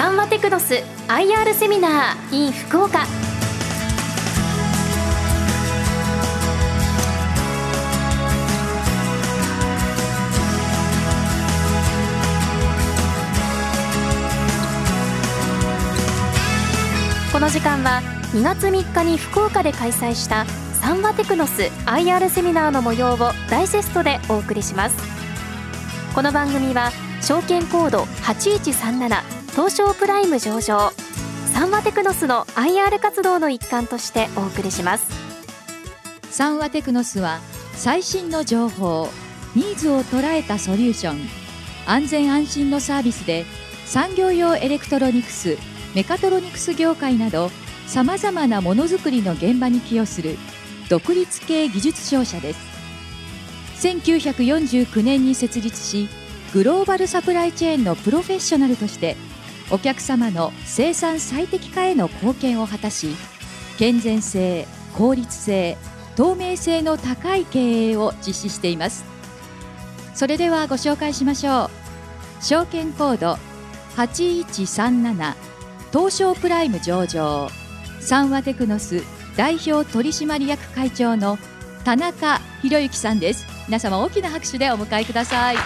三和テクノス IR セミナー in 福岡。この時間は2月3日に福岡で開催したサンワテクノス IR セミナーの模様をダイジェストでお送りします。この番組は証券コード8137東証プライム上場。サンワテクノスの IR 活動の一環としてお送りします。サンワテクノスは最新の情報ニーズを捉えたソリューション安全安心のサービスで産業用エレクトロニクスメカトロニクス業界などさまざまなものづくりの現場に寄与する独立系技術商社です。1949年に設立しグローバルサプライチェーンのプロフェッショナルとしてお客様の生産最適化への貢献を果たし健全性効率性透明性の高い経営を実施しています。それではご紹介しましょう。証券コード8137東証プライム上場。三和テクノス代表取締役会長の田中博之さんです。皆様大きな拍手でお迎えください。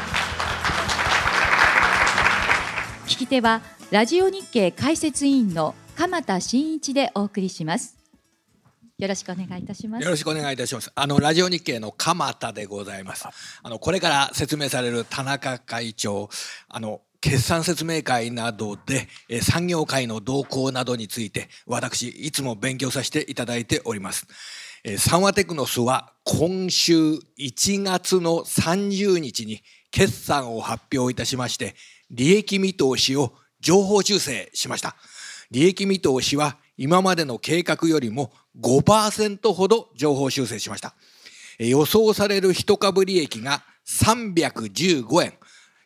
聞き手はラジオ日経解説委員の鎌田真一でお送りします。よろしくお願いいたします。よろしくお願いいたします。あのラジオ日経の鎌田でございます。あのこれから説明される田中会長あの決算説明会などで、え産業界の動向などについて、私、いつも勉強させていただいております。えサンワテクノスは今週1月の30日に決算を発表いたしまして、利益見通しを情報修正しました。利益見通しは今までの計画よりも5%ほど情報修正しました。予想される一株利益が315円。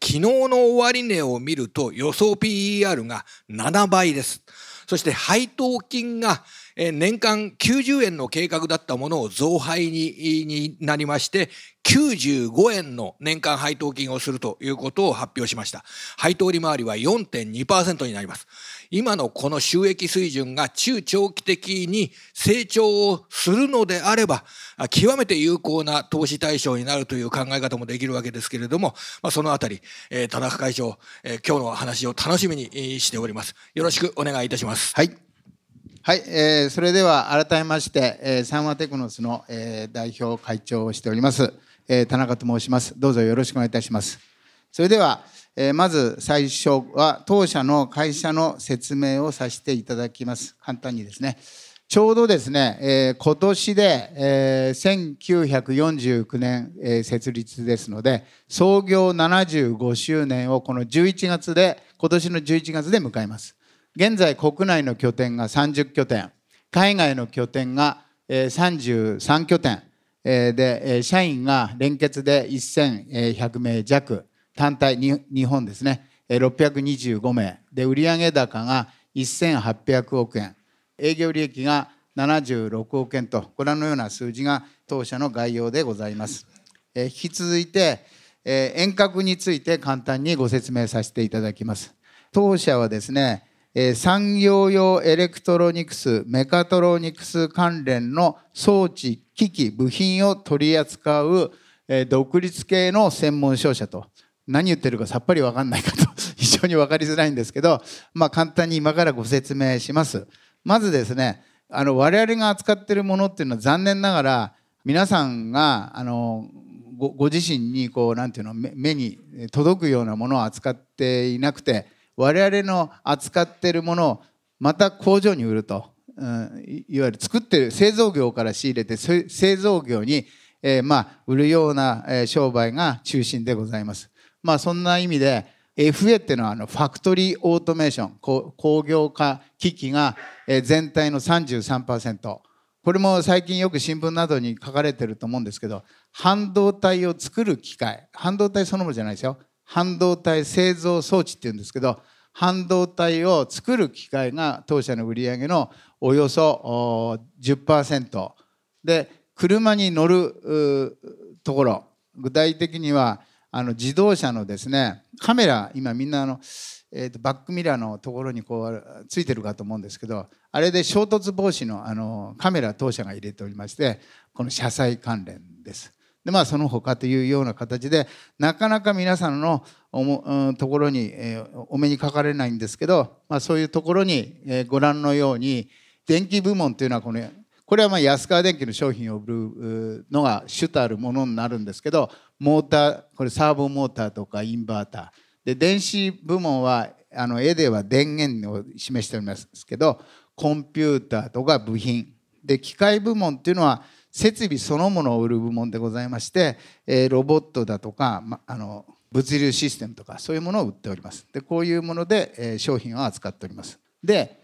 昨日の終値を見ると予想 PER が7倍です。そして配当金が年間90円の計画だったものを増配になりまして95円の年間配当金をするということを発表しました。配当利回りは4.2%になります。今のこの収益水準が中長期的に成長をするのであれば、極めて有効な投資対象になるという考え方もできるわけですけれども、まあ、そのあたり、えー、田中会長、えー、今日の話を楽しみにしております。よろしくお願いいたします。はい。はい、えー、それでは改めまして、えー、サンワテクノスの、えー、代表会長をしております、えー、田中と申します。どうぞよろしくお願いいたします。それでは、えー、まず最初は当社の会社の説明をさせていただきます。簡単にですね。ちょうどですね、えー、今年で、えー、1949年、えー、設立ですので、創業75周年をこの11月で、今年の11月で迎えます。現在国内の拠点が30拠点、海外の拠点が、33拠点、で、社員が連結で1100名弱、単体日本ですね625名で売上高が1800億円営業利益が76億円とご覧のような数字が当社の概要でございます。引き続いて、遠隔について簡単にご説明させていただきます。当社はですね、え産業用エレクトロニクス、メカトロニクス関連の装置、機器、部品を取り扱う、え独立系の専門商社と。何言ってるかさっぱり分かんないかと。非常に分かりづらいんですけど、まあ、簡単に今からご説明します。まずですねあの我々が扱ってるものっていうのは残念ながら皆さんがあのごご自身にこうなんていうの目に届くようなものを扱っていなくて我々の扱っているものをまた工場に売ると、うん、いわゆる作ってる製造業から仕入れて製造業に、えー、まあ売るような、商売が中心でございます。まあそんな意味で FA っていうのはあのファクトリーオートメーション工業化機器が全体の33%これも最近よく新聞などに書かれてると思うんですけど半導体を作る機械半導体そのものじゃないですよ。半導体製造装置っていうんですけど半導体を作る機械が当社の売り上げのおよそ10%で車に乗るところ具体的にはあの自動車のですねカメラ今みんなあの、えー、とバックミラーのところにこうついてるかと思うんですけどあれで衝突防止のあのカメラ当社が入れておりましてこの車載関連です。でまあその他というような形でなかなか皆さんの、ところに、えー、お目にかかれないんですけど、まあ、そういうところに、えー、ご覧のように電気部門というのはこのこれはまあ安川電機の商品を売るのが主たるものになるんですけどモーターこれサーボモーターとかインバーター。で電子部門はあの絵では電源を示しておりますけどコンピューターとか部品。で機械部門っていうのは設備そのものを売る部門でございまして、えー、ロボットだとか、ま、あの物流システムとかそういうものを売っております。でこういうもので、えー、商品を扱っております。で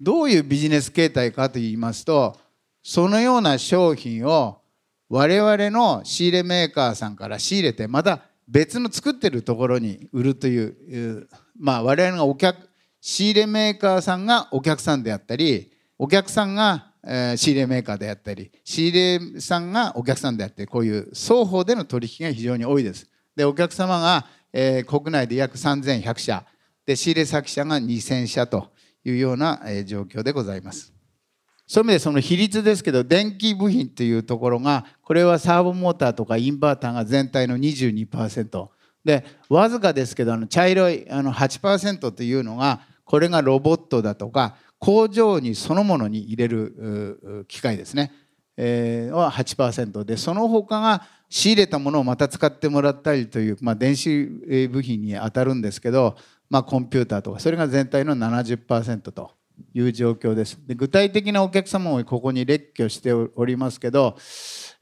どういうビジネス形態かといいますとそのような商品を我々の仕入れメーカーさんから仕入れてまた別の作ってるところに売るというまあ我々がお客仕入れメーカーさんがお客さんであったりお客さんが仕入れメーカーであったり仕入れさんがお客さんであったりこういう双方での取引が非常に多いです。でお客様が、え、国内で約3100社で仕入れ先社が2000社というような、え、状況でございます。そういう意味でその比率ですけど電気部品というところがこれはサーボモーターとかインバーターが全体の22%でわずかですけどあの茶色いあの8%というのがこれがロボットだとか工場にそのものに入れる機械ですね、えー、は8%でその他が仕入れたものをまた使ってもらったりという、まあ、電子部品に当たるんですけど、まあ、コンピューターとかそれが全体の70%という状況です。で具体的なお客様もここに列挙しておりますけど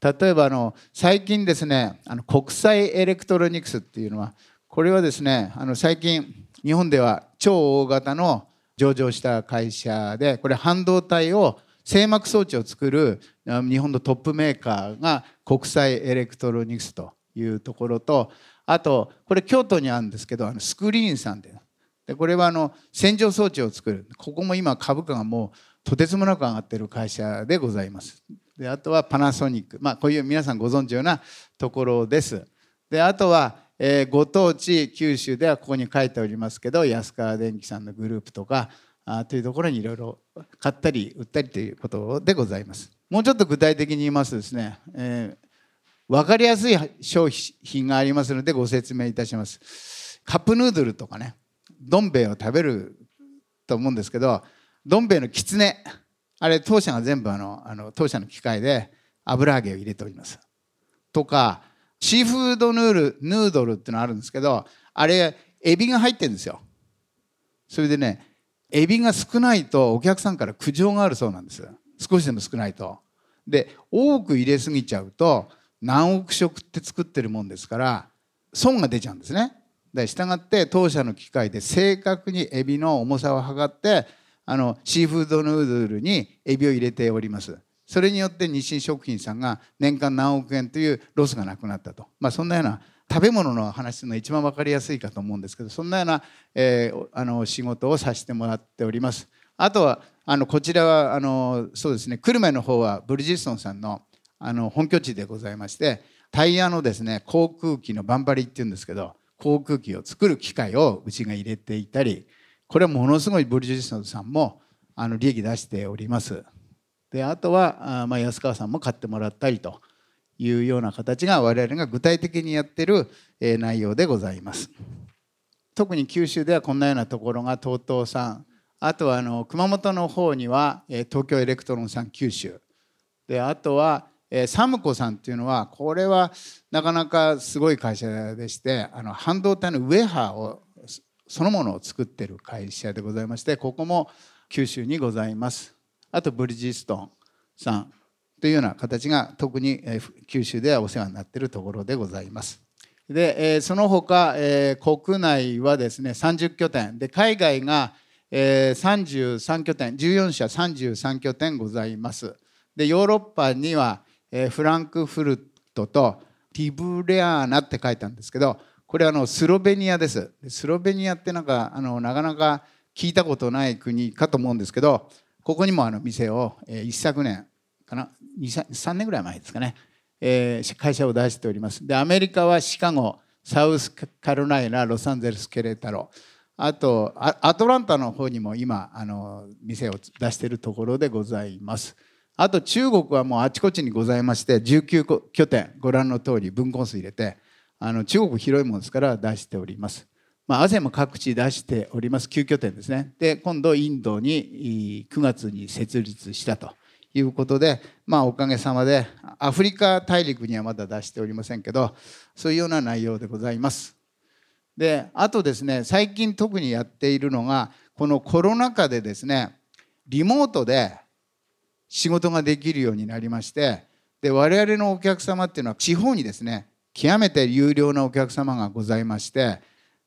例えばあの最近ですねあの国際エレクトロニクスっていうのはこれはですねあの最近日本では超大型の上場した会社でこれ半導体を成膜装置を作る日本のトップメーカーが国際エレクトロニクスというところとあとこれ京都にあるんですけどあのスクリーンさんででこれはあの洗浄装置を作る。ここも今株価がもうとてつもなく上がってる会社でございます。であとはパナソニック。まあこういう皆さんご存知ようなところです。であとは、えー、ご当地九州ではここに書いておりますけど安川電機さんのグループとかあというところにいろいろ買ったり売ったりということでございます。もうちょっと具体的に言いますとですね、えー、分かりやすい商品がありますのでご説明いたします。カップヌードルとかねどん兵衛を食べると思うんですけどどん兵衛のきつねあれ当社が全部あのあの当社の機械で油揚げを入れております。とかシーフードヌールヌードルっていうのがあるんですけどあれエビが入ってるんですよ。それでねエビが少ないとお客さんから苦情があるそうなんです。少しでも少ないと。で多く入れすぎちゃうと何億食って作ってるもんですから損が出ちゃうんですね。で従って当社の機械で正確にエビの重さを測ってあのシーフードヌードルにエビを入れております。それによって日清食品さんが年間何億円というロスがなくなったと、まあ、そんなような食べ物の話の一番分かりやすいかと思うんですけどそんなような、えー、あの仕事をさせてもらっております。あとはあのこちらはあのそうですね久留米の方はブリヂストンさんのあの本拠地でございましてタイヤのですね航空機のバンバリっていうんですけど航空機を作る機械をうちが入れていたりこれはものすごいブリヂストンさんもあの利益出しております。であとはあ、まあ、安川さんも買ってもらったりというような形が我々が具体的にやってる内容でございます。特に九州ではこんなようなところが TOTO さん。あとはあの熊本の方には東京エレクトロンさん九州。であとはえ、サムコさんっていうのはこれはなかなかすごい会社でしてあの半導体のウェハーをそのものを作ってる会社でございましてここも九州にございます。あとブリヂストンさんというような形が特に九州ではお世話になっているところでございます。で、その他、国内はですね30拠点。で海外が、33拠点。14社33拠点ございます。でヨーロッパには、フランクフルトとティブレアーナって書いたんですけどこれあのスロベニアです。スロベニアってなんかあのなかなか聞いたことない国かと思うんですけどここにもあの店を、えー、一昨年かな3年ぐらい前ですかね、えー、会社を出しております。でアメリカはシカゴサウスカロライナロサンゼルスケレタロ。あとアトランタの方にも今あの店を出しているところでございます。あと中国はもうあちこちにございまして19拠点ご覧の通り分根数入れてあの中国広いものですから出しております。まあ、アゼも各地出しております9拠点ですねで今度インドに9月に設立したということで、まあ、おかげさまでアフリカ大陸にはまだ出しておりませんけどそういうような内容でございます。であとですね最近特にやっているのがこのコロナ禍でですねリモートで仕事ができるようになりましてで我々のお客様っていうのは地方にですね極めて有料なお客様がございまして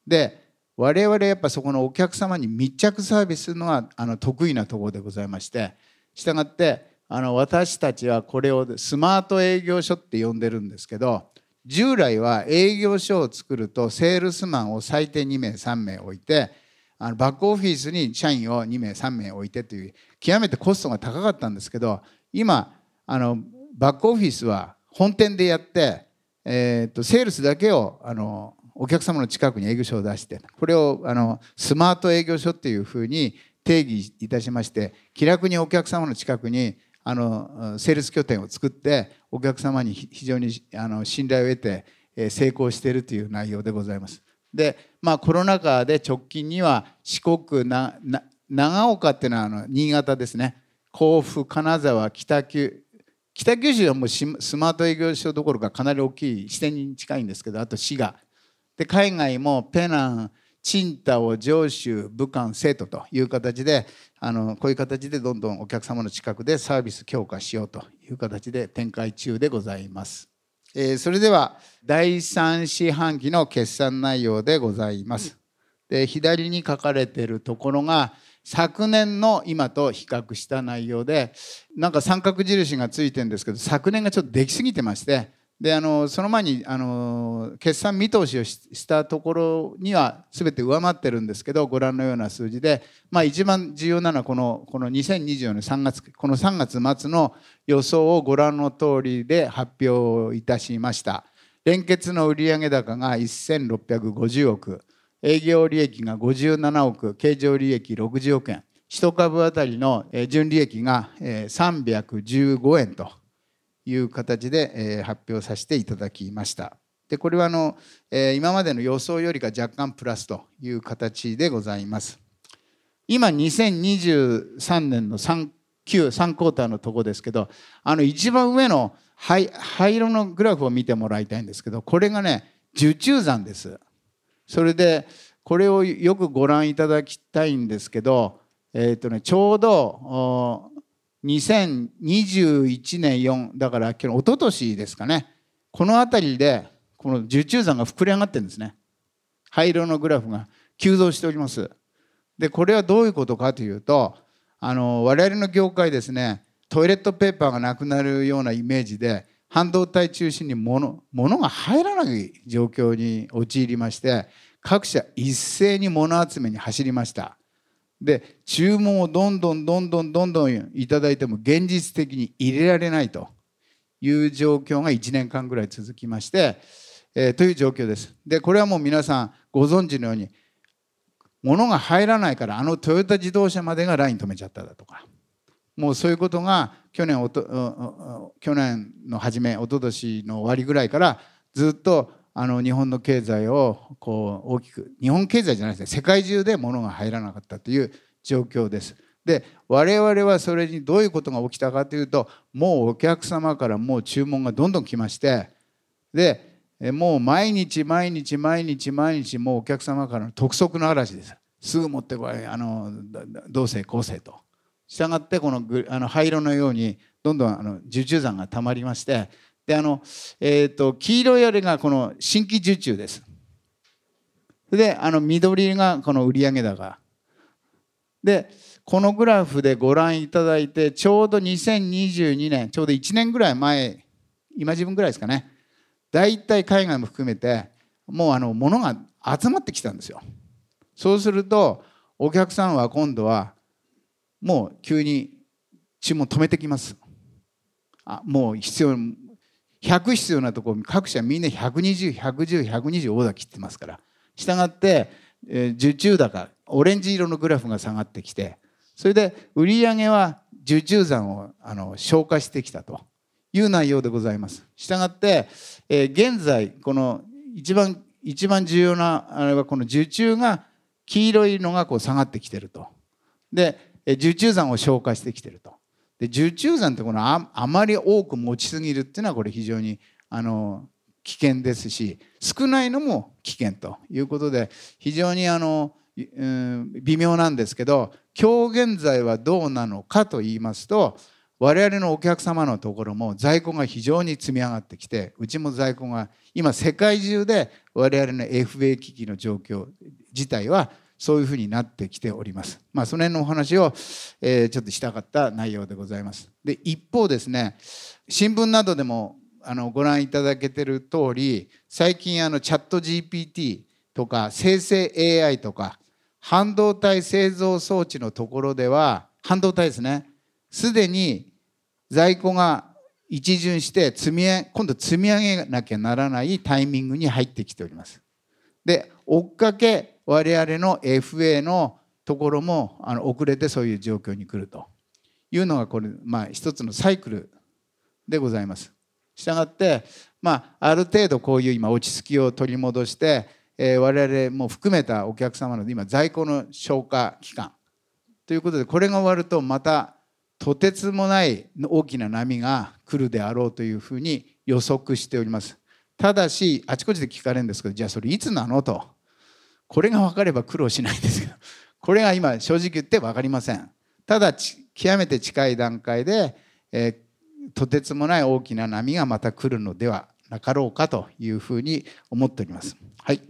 で我々やっぱそこのお客様に密着サービスするのがあの得意なところでございましてしたがってあの私たちはこれをスマート営業所って呼んでるんですけど従来は営業所を作るとセールスマンを最低2名3名置いてあのバックオフィスに社員を2名3名置いてという極めてコストが高かったんですけど今あのバックオフィスは本店でやって、えー、とセールスだけをあのお客様の近くに営業所を出してこれをあのスマート営業所っていうふうに定義いたしまして気楽にお客様の近くにあのセールス拠点を作ってお客様に非常にあの信頼を得て成功しているという内容でございます。でまあコロナ禍で直近には四国な長岡っていうのはあの新潟ですね甲府金沢北九北九州はもうスマート営業所どころかかなり大きい支店に近いんですけどあと滋賀で海外もペナンチンタオ上州武漢生徒という形であのこういう形でどんどんお客様の近くでサービス強化しようという形で展開中でございます。えー、それでは第3四半期の決算内容でございます。で左に書かれているところが昨年の今と比較した内容でなんか三角印がついてるんですけど昨年がちょっとできすぎてましてであのその前にあの決算見通しをしたところには全て上回ってるんですけどご覧のような数字で、まあ、一番重要なのはこのこの2024年3月この3月末の予想をご覧の通りで発表いたしました。連結の売上高が1650億営業利益が57億経常利益60億円1株当たりの純利益が315円という形で、え発表させていただきました。でこれはあの、え今までの予想よりか若干プラスという形でございます。今2023年の3 9 3クォーターのとこですけどあの一番上の灰灰色のグラフを見てもらいたいんですけどこれがね受注残です。それでこれをよくご覧いただきたいんですけど、えーとね、ちょうど2021年4だから一昨年ですかね。この辺りでこの受注残が膨れ上がってるんですね。灰色のグラフが急増しております。でこれはどういうことかというとあの我々の業界ですねトイレットペーパーがなくなるようなイメージで半導体中心に物物が入らない状況に陥りまして各社一斉に物集めに走りました。で注文をどんどんどんどんどんどんいただいても現実的に入れられないという状況が1年間ぐらい続きまして、えー、という状況です。でこれはもう皆さんご存知のように物が入らないからあのトヨタ自動車までがライン止めちゃっただとかもうそういうことが去年おと去年の初め一昨年の終わりぐらいからずっとあの日本の経済をこう大きく日本経済じゃないですね世界中で物が入らなかったという状況です。で我々はそれにどういうことが起きたかというともうお客様からもう注文がどんどん来ましてでもう毎日毎日毎日毎日もうお客様からの督促の嵐です。すぐ持ってこいあの同性構成と。したがってこのあの灰色のようにどんどんあの受注残がたまりましてであの、えーと、黄色いあれがこの新規受注です。であの緑がこの売上高。でこのグラフでご覧いただいてちょうど2022年ちょうど1年ぐらい前今自分ぐらいですかね大体海外も含めてもうあの物が集まってきたんですよ。そうするとお客さんは今度はもう急に注文止めてきます。あもう必要100必要なところ各社みんな1201101120オーダー切ってますからしたがって、えー、受注高オレンジ色のグラフが下がってきてそれで売り上げは受注残をあの消化してきたという内容でございます。したがって、えー、現在この一番一番重要なあれはこの受注が黄色いのがこう下がってきてると。で受注残を消化してきてると。で受注残ってこのああまり多く持ちすぎるっていうのはこれ非常にあの危険ですし少ないのも危険ということで非常にあの、うん、微妙なんですけど今日現在はどうなのかと言いますと我々のお客様のところも在庫が非常に積み上がってきてうちも在庫が今世界中で我々の FA 機器の状況自体はそういうふうになってきております。まあ、その辺のお話を、えー、ちょっとしたかった内容でございます。で一方ですね新聞などでもあのご覧いただけてる通り最近あのチャット GPT とか生成 AI とか半導体製造装置のところでは半導体ですねすでに在庫が一巡して積み今度積み上げなきゃならないタイミングに入ってきております。で追っかけ我々の FA のところもあの遅れてそういう状況に来るというのがこれ、まあ、一つのサイクルでございます。したがって、まあ、ある程度こういう今落ち着きを取り戻して、えー、我々も含めたお客様の今在庫の消化期間ということでこれが終わるとまたとてつもない大きな波が来るであろうというふうに予測しております。ただしあちこちで聞かれるんですけどじゃあそれいつなのとこれが分かれば苦労しないですけど これが今正直言って分かりません。ただ極めて近い段階で、えー、とてつもない大きな波がまた来るのではなかろうかというふうに思っております。はい。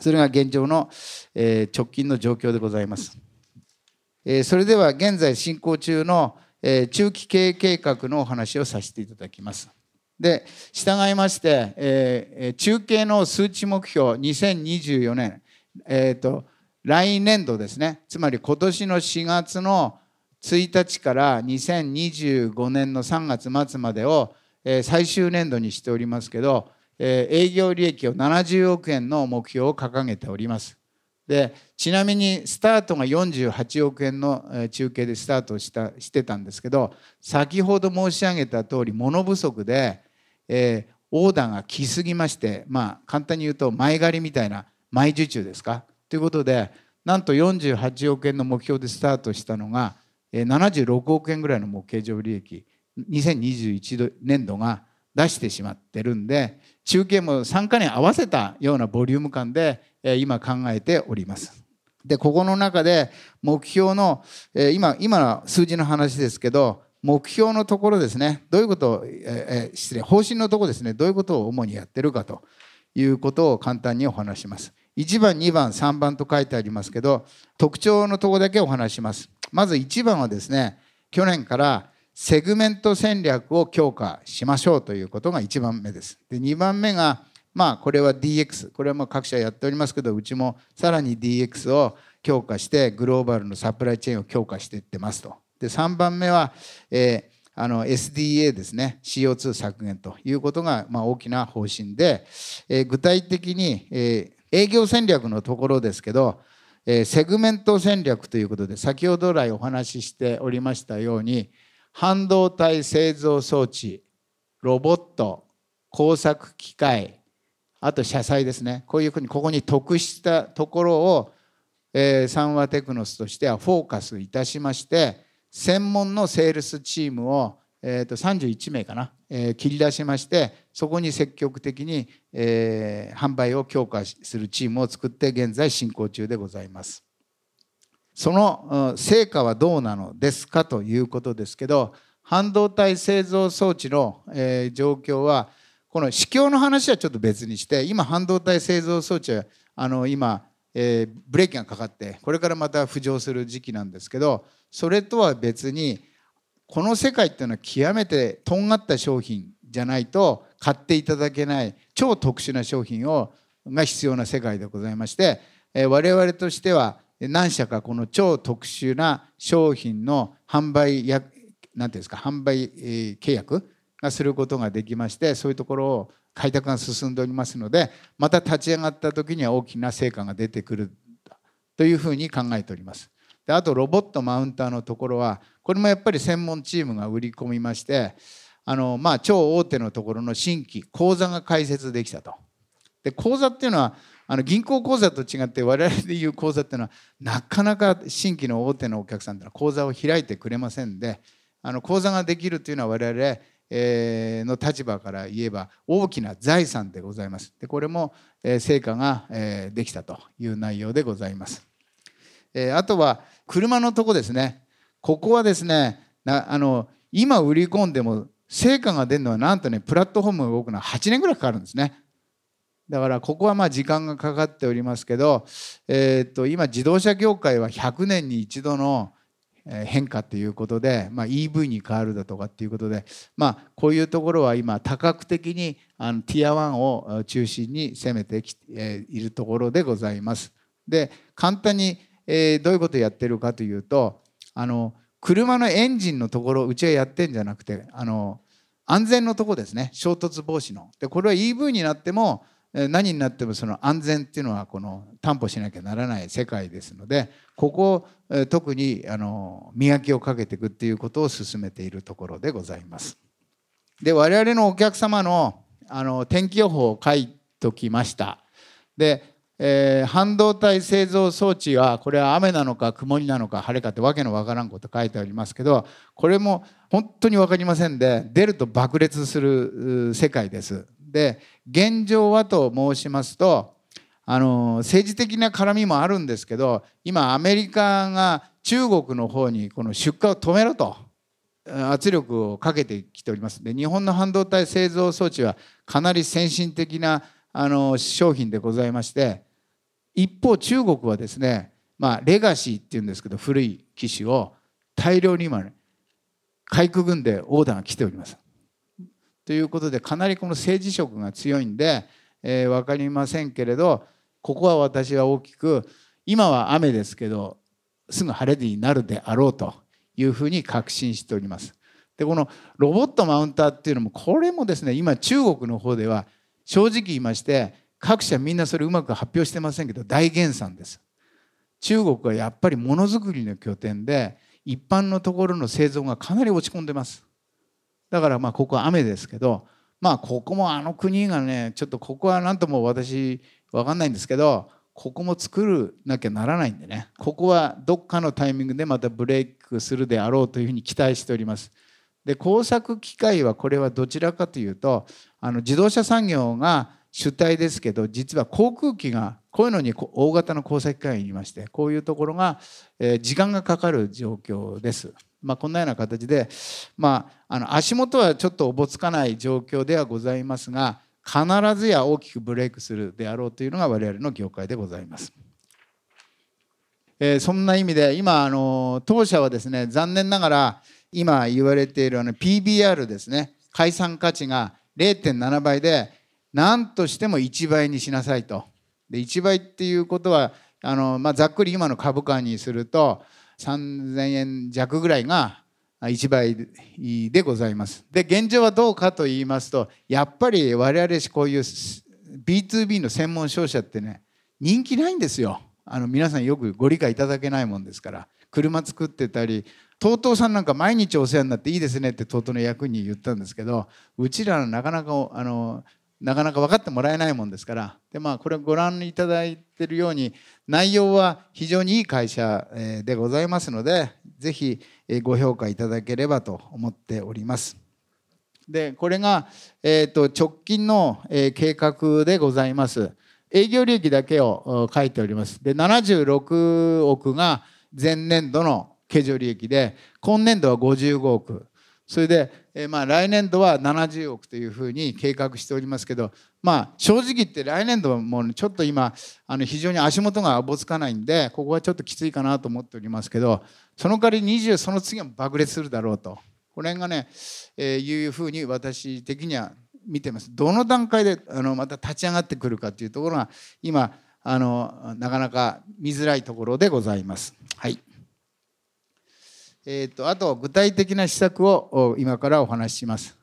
それが現状の、えー、直近の状況でございます。えそれでは現在進行中のえ中期経営計画のお話をさせていただきます。で、従いまして、えー中継の数値目標2024年、えーと、来年度ですね、つまり今年の4月の1日から2025年の3月末までを最終年度にしておりますけど、営業利益を70億円の目標を掲げております。でちなみにスタートが48億円の中継でスタートしたしてたんですけど先ほど申し上げた通り物不足で、えー、オーダーが来すぎましてまあ簡単に言うと前借りみたいな前受注ですか？ということでなんと48億円の目標でスタートしたのが76億円ぐらいの目経常利益2021年度が出してしまってるんで中継も参加に合わせたようなボリューム感で今考えております。でここの中で目標の今今の数字の話ですけど目標のところですねどういうことを、えー、失礼方針のところですねどういうことを主にやってるかということを簡単にお話します。1番2番3番と書いてありますけど特徴のところだけお話します。まず1番はですね去年からセグメント戦略を強化しましょうということが1番目です。で2番目がまあこれは DX これはもう各社やっておりますけどうちもさらに DX を強化してグローバルのサプライチェーンを強化していってますと。で3番目は、えーあの SDA ですね CO2 削減ということがまあ大きな方針で、えー、具体的に、えー、営業戦略のところですけど、え、セグメント戦略ということで先ほど来お話ししておりましたように半導体製造装置ロボット工作機械あと社債ですね。こういうふうにここに得したところを、えー、サンワテクノスとしてはフォーカスいたしまして専門のセールスチームを、えー、と31名かな、え、切り出しましてそこに積極的に、え、販売を強化するチームを作って現在進行中でございます。その成果はどうなのですかということですけど半導体製造装置の、え、状況はこの市況の話はちょっと別にして今半導体製造装置はあの今、え、ブレーキがかかってこれからまた浮上する時期なんですけどそれとは別にこの世界っていうのは極めてとんがった商品じゃないと買っていただけない超特殊な商品をが必要な世界でございまして、え、我々としては何社かこの超特殊な商品の販売やなんていうんですか販売契約がすることができましてそういうところを開拓が進んでおりますのでまた立ち上がった時には大きな成果が出てくるというふうに考えております。であとロボットマウンターのところはこれもやっぱり専門チームが売り込みましてあの、まあ、超大手のところの新規口座が開設できたと。で口座っていうのはあの銀行口座と違って我々でいう口座っていうのはなかなか新規の大手のお客さんっていうのは口座を開いてくれませんであの口座ができるというのは我々えの立場から言えば大きな財産でございます。でこれも、え成果が、えできたという内容でございます。えあとは車のとこですね。ここはですねあの今売り込んでも成果が出るのはなんとねプラットフォームが動くのは8年ぐらいかかるんですね。だからここはまあ時間がかかっておりますけど、えー、と今自動車業界は100年に一度の変化ということで、まあ、EV に変わるだとかっていうことで、まあ、こういうところは今多角的にあのティア1を中心に攻めてきているところでございます。で簡単に、えー、どういうことをやってるかというとあの車のエンジンのところうちはやってんじゃなくてあの安全のところですね衝突防止の。でこれは EV になっても何になってもその安全っていうのはこの担保しなきゃならない世界ですのでここを特にあの磨きをかけていくっていうことを進めているところでございます。で我々のお客様のあの天気予報を書いときました。で、えー、半導体製造装置はこれは雨なのか曇りなのか晴れかってわけのわからんこと書いてありますけどこれも本当に分かりませんで出ると爆裂する世界です。で現状はと申しますとあの政治的な絡みもあるんですけど今アメリカが中国の方にこの出荷を止めろと圧力をかけてきておりますで日本の半導体製造装置はかなり先進的なあの商品でございまして一方中国はですねまあレガシーっていうんですけど古い機種を大量に今ねかいくぐんでオーダーが来ております。ということでかなりこの政治色が強いんで、え、分かりませんけれどここは私は大きく今は雨ですけどすぐ晴れになるであろうというふうに確信しております。でこのロボットマウンターっていうのもこれもですね今中国の方では正直言いまして各社みんなそれうまく発表してませんけど大減産です。中国はやっぱりものづくりの拠点で一般のところの製造がかなり落ち込んでます。だからまあここは雨ですけどまあここもあの国がねちょっとここは何とも私分かんないんですけどここも作るなきゃならないんでねここはどっかのタイミングでまたブレイクするであろうというふうに期待しております。で工作機械はこれはどちらかというとあの自動車産業が主体ですけど実は航空機がこういうのに大型の工作機械にいましてこういうところが、え時間がかかる状況です。まあ、こんなような形で、まあ、あの足元はちょっとおぼつかない状況ではございますが必ずや大きくブレイクするであろうというのが我々の業界でございます。えー、そんな意味で今あの当社はですね残念ながら今言われているあの PBR ですね解散価値が0.7倍で何としても1倍にしなさいと。で1倍っていうことはあの、まあ、ざっくり今の株価にすると3000円弱ぐらいが1倍でございます。で現状はどうかと言いますとやっぱり我々こういう B2B の専門商社ってね人気ないんですよ。あの皆さんよくご理解いただけないもんですから車作ってたり TOTO さんなんか毎日お世話になっていいですねって TOTO の役に言ったんですけどうちらのなかなかあのなかなか分かってもらえないもんですからで、まあ、これご覧いただいてるように内容は非常にいい会社でございますのでぜひご評価いただければと思っております。でこれが、えー、と直近の、え計画でございます。営業利益だけを書いております。で76億が前年度の経常利益で今年度は55億それで、えー、まあ来年度は70億というふうに計画しておりますけど、まあ、正直言って来年度はもうちょっと今あの非常に足元がおぼつかないんでここはちょっときついかなと思っておりますけどその代わり20その次は爆裂するだろうとこれがね、えー、いうふうに私的には見てます。どの段階であのまた立ち上がってくるかというところが今あのなかなか見づらいところでございます。はいえーと、あと具体的な施策を今からお話しします。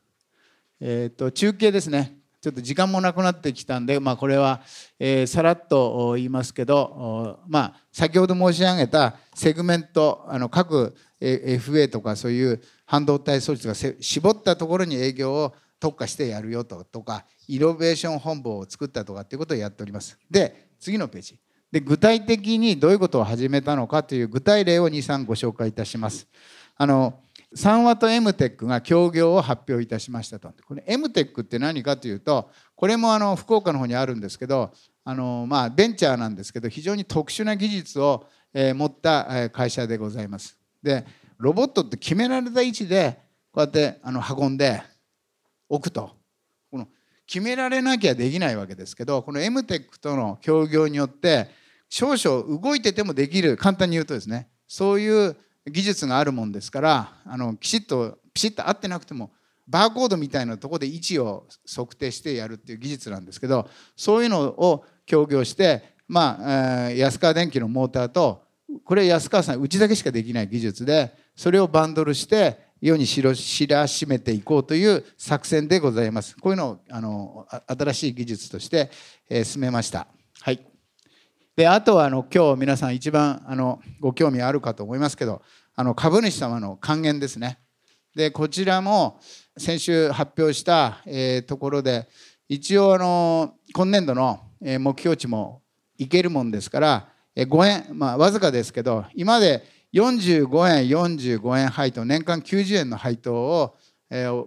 えー、と中継ですねちょっと時間もなくなってきたんで、まあ、これは、えー、さらっと言いますけど、まあ、先ほど申し上げたセグメントあの各 FA とかそういう半導体装置が絞ったところに営業を特化してやるよととかイノベーション本部を作ったとかっていうことをやっております。で次のページで具体的にどういうことを始めたのかという具体例を23ご紹介いたします。あの3ワと m テックが協業を発表いたしましたと。これ m テックって何かというとこれもあの福岡の方にあるんですけどあのまあベンチャーなんですけど非常に特殊な技術を持った会社でございます。でロボットって決められた位置でこうやってあの運んで置くとこの決められなきゃできないわけですけどこの m テックとの協業によって少々動いててもできる簡単に言うとですねそういう技術があるもんですからあのきちっとピシッと合ってなくてもバーコードみたいなとこで位置を測定してやるっていう技術なんですけどそういうのを協業してまあ、えー、安川電機のモーターとこれ安川さんうちだけしかできない技術でそれをバンドルして世に知らしめていこうという作戦でございます。こういうのをあの新しい技術として、えー、進めました。であとはあの今日皆さん一番あのご興味あるかと思いますけどあの株主様の還元ですね。でこちらも先週発表した、え、ところで一応あの今年度の目標値もいけるもんですから5円まあわずかですけど今まで45円45円配当年間90円の配当を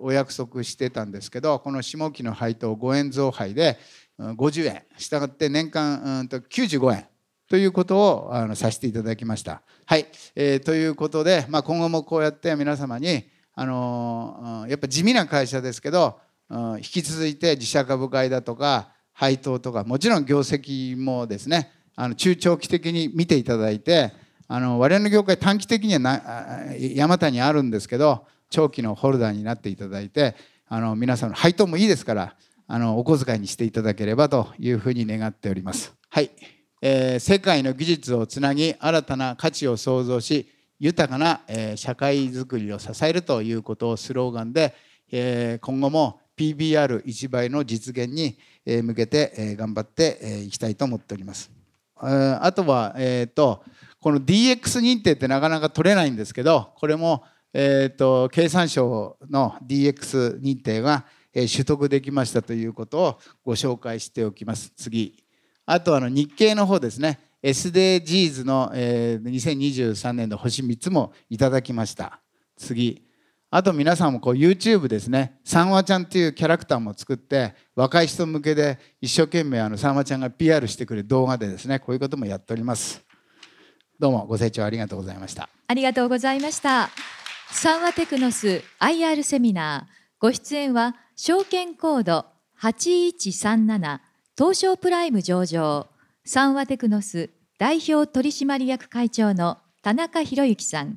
お約束してたんですけどこの下期の配当5円増配で50円。したがって年間うんと95円。ということをあのさせていただきました。はい、えー、ということで、まあ、今後もこうやって皆様に、あのー、やっぱ地味な会社ですけど、うん、引き続いて自社株買いだとか配当とかもちろん業績もですねあの中長期的に見ていただいてあの我々の業界短期的にはな山田にあるんですけど長期のホルダーになっていただいてあの皆さんの配当もいいですからあのお小遣いにしていただければというふうに願っております。はい、えー、世界の技術をつなぎ新たな価値を創造し豊かな、えー、社会づくりを支えるということをスローガンで、えー、今後も PBR1 倍の実現に向けて頑張っていきたいと思っております。あとは、えーと、この DX 認定ってなかなか取れないんですけどこれも、えーと経産省の DX 認定が取得できましたということをご紹介しておきます。次。あとあの日経の方ですね。SDGs の2023年の星3つもいただきました。次。あと皆さんもこう YouTube ですね。さんわちゃんっていうキャラクターも作って若い人向けで一生懸命あのさんわちゃんが PR してくれる動画でですねこういうこともやっております。どうもご清聴ありがとうございました。ありがとうございました。サンワテクノス IR セミナーご出演は証券コード8137東証プライム上場三和テクノス代表取締役会長の田中博之さん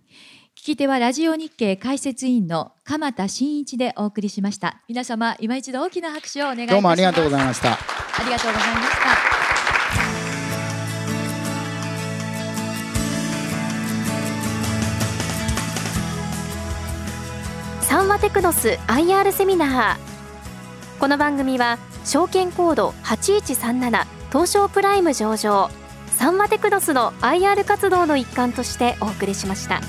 聞き手はラジオ日経解説委員の鎌田真一でお送りしました。皆様今一度大きな拍手をお願いします。どうもありがとうございました。ありがとうございましたーテクノス IR セミナーこの番組は証券コード8137東証プライム上場サンマテクノスの IR 活動の一環としてお送りしました。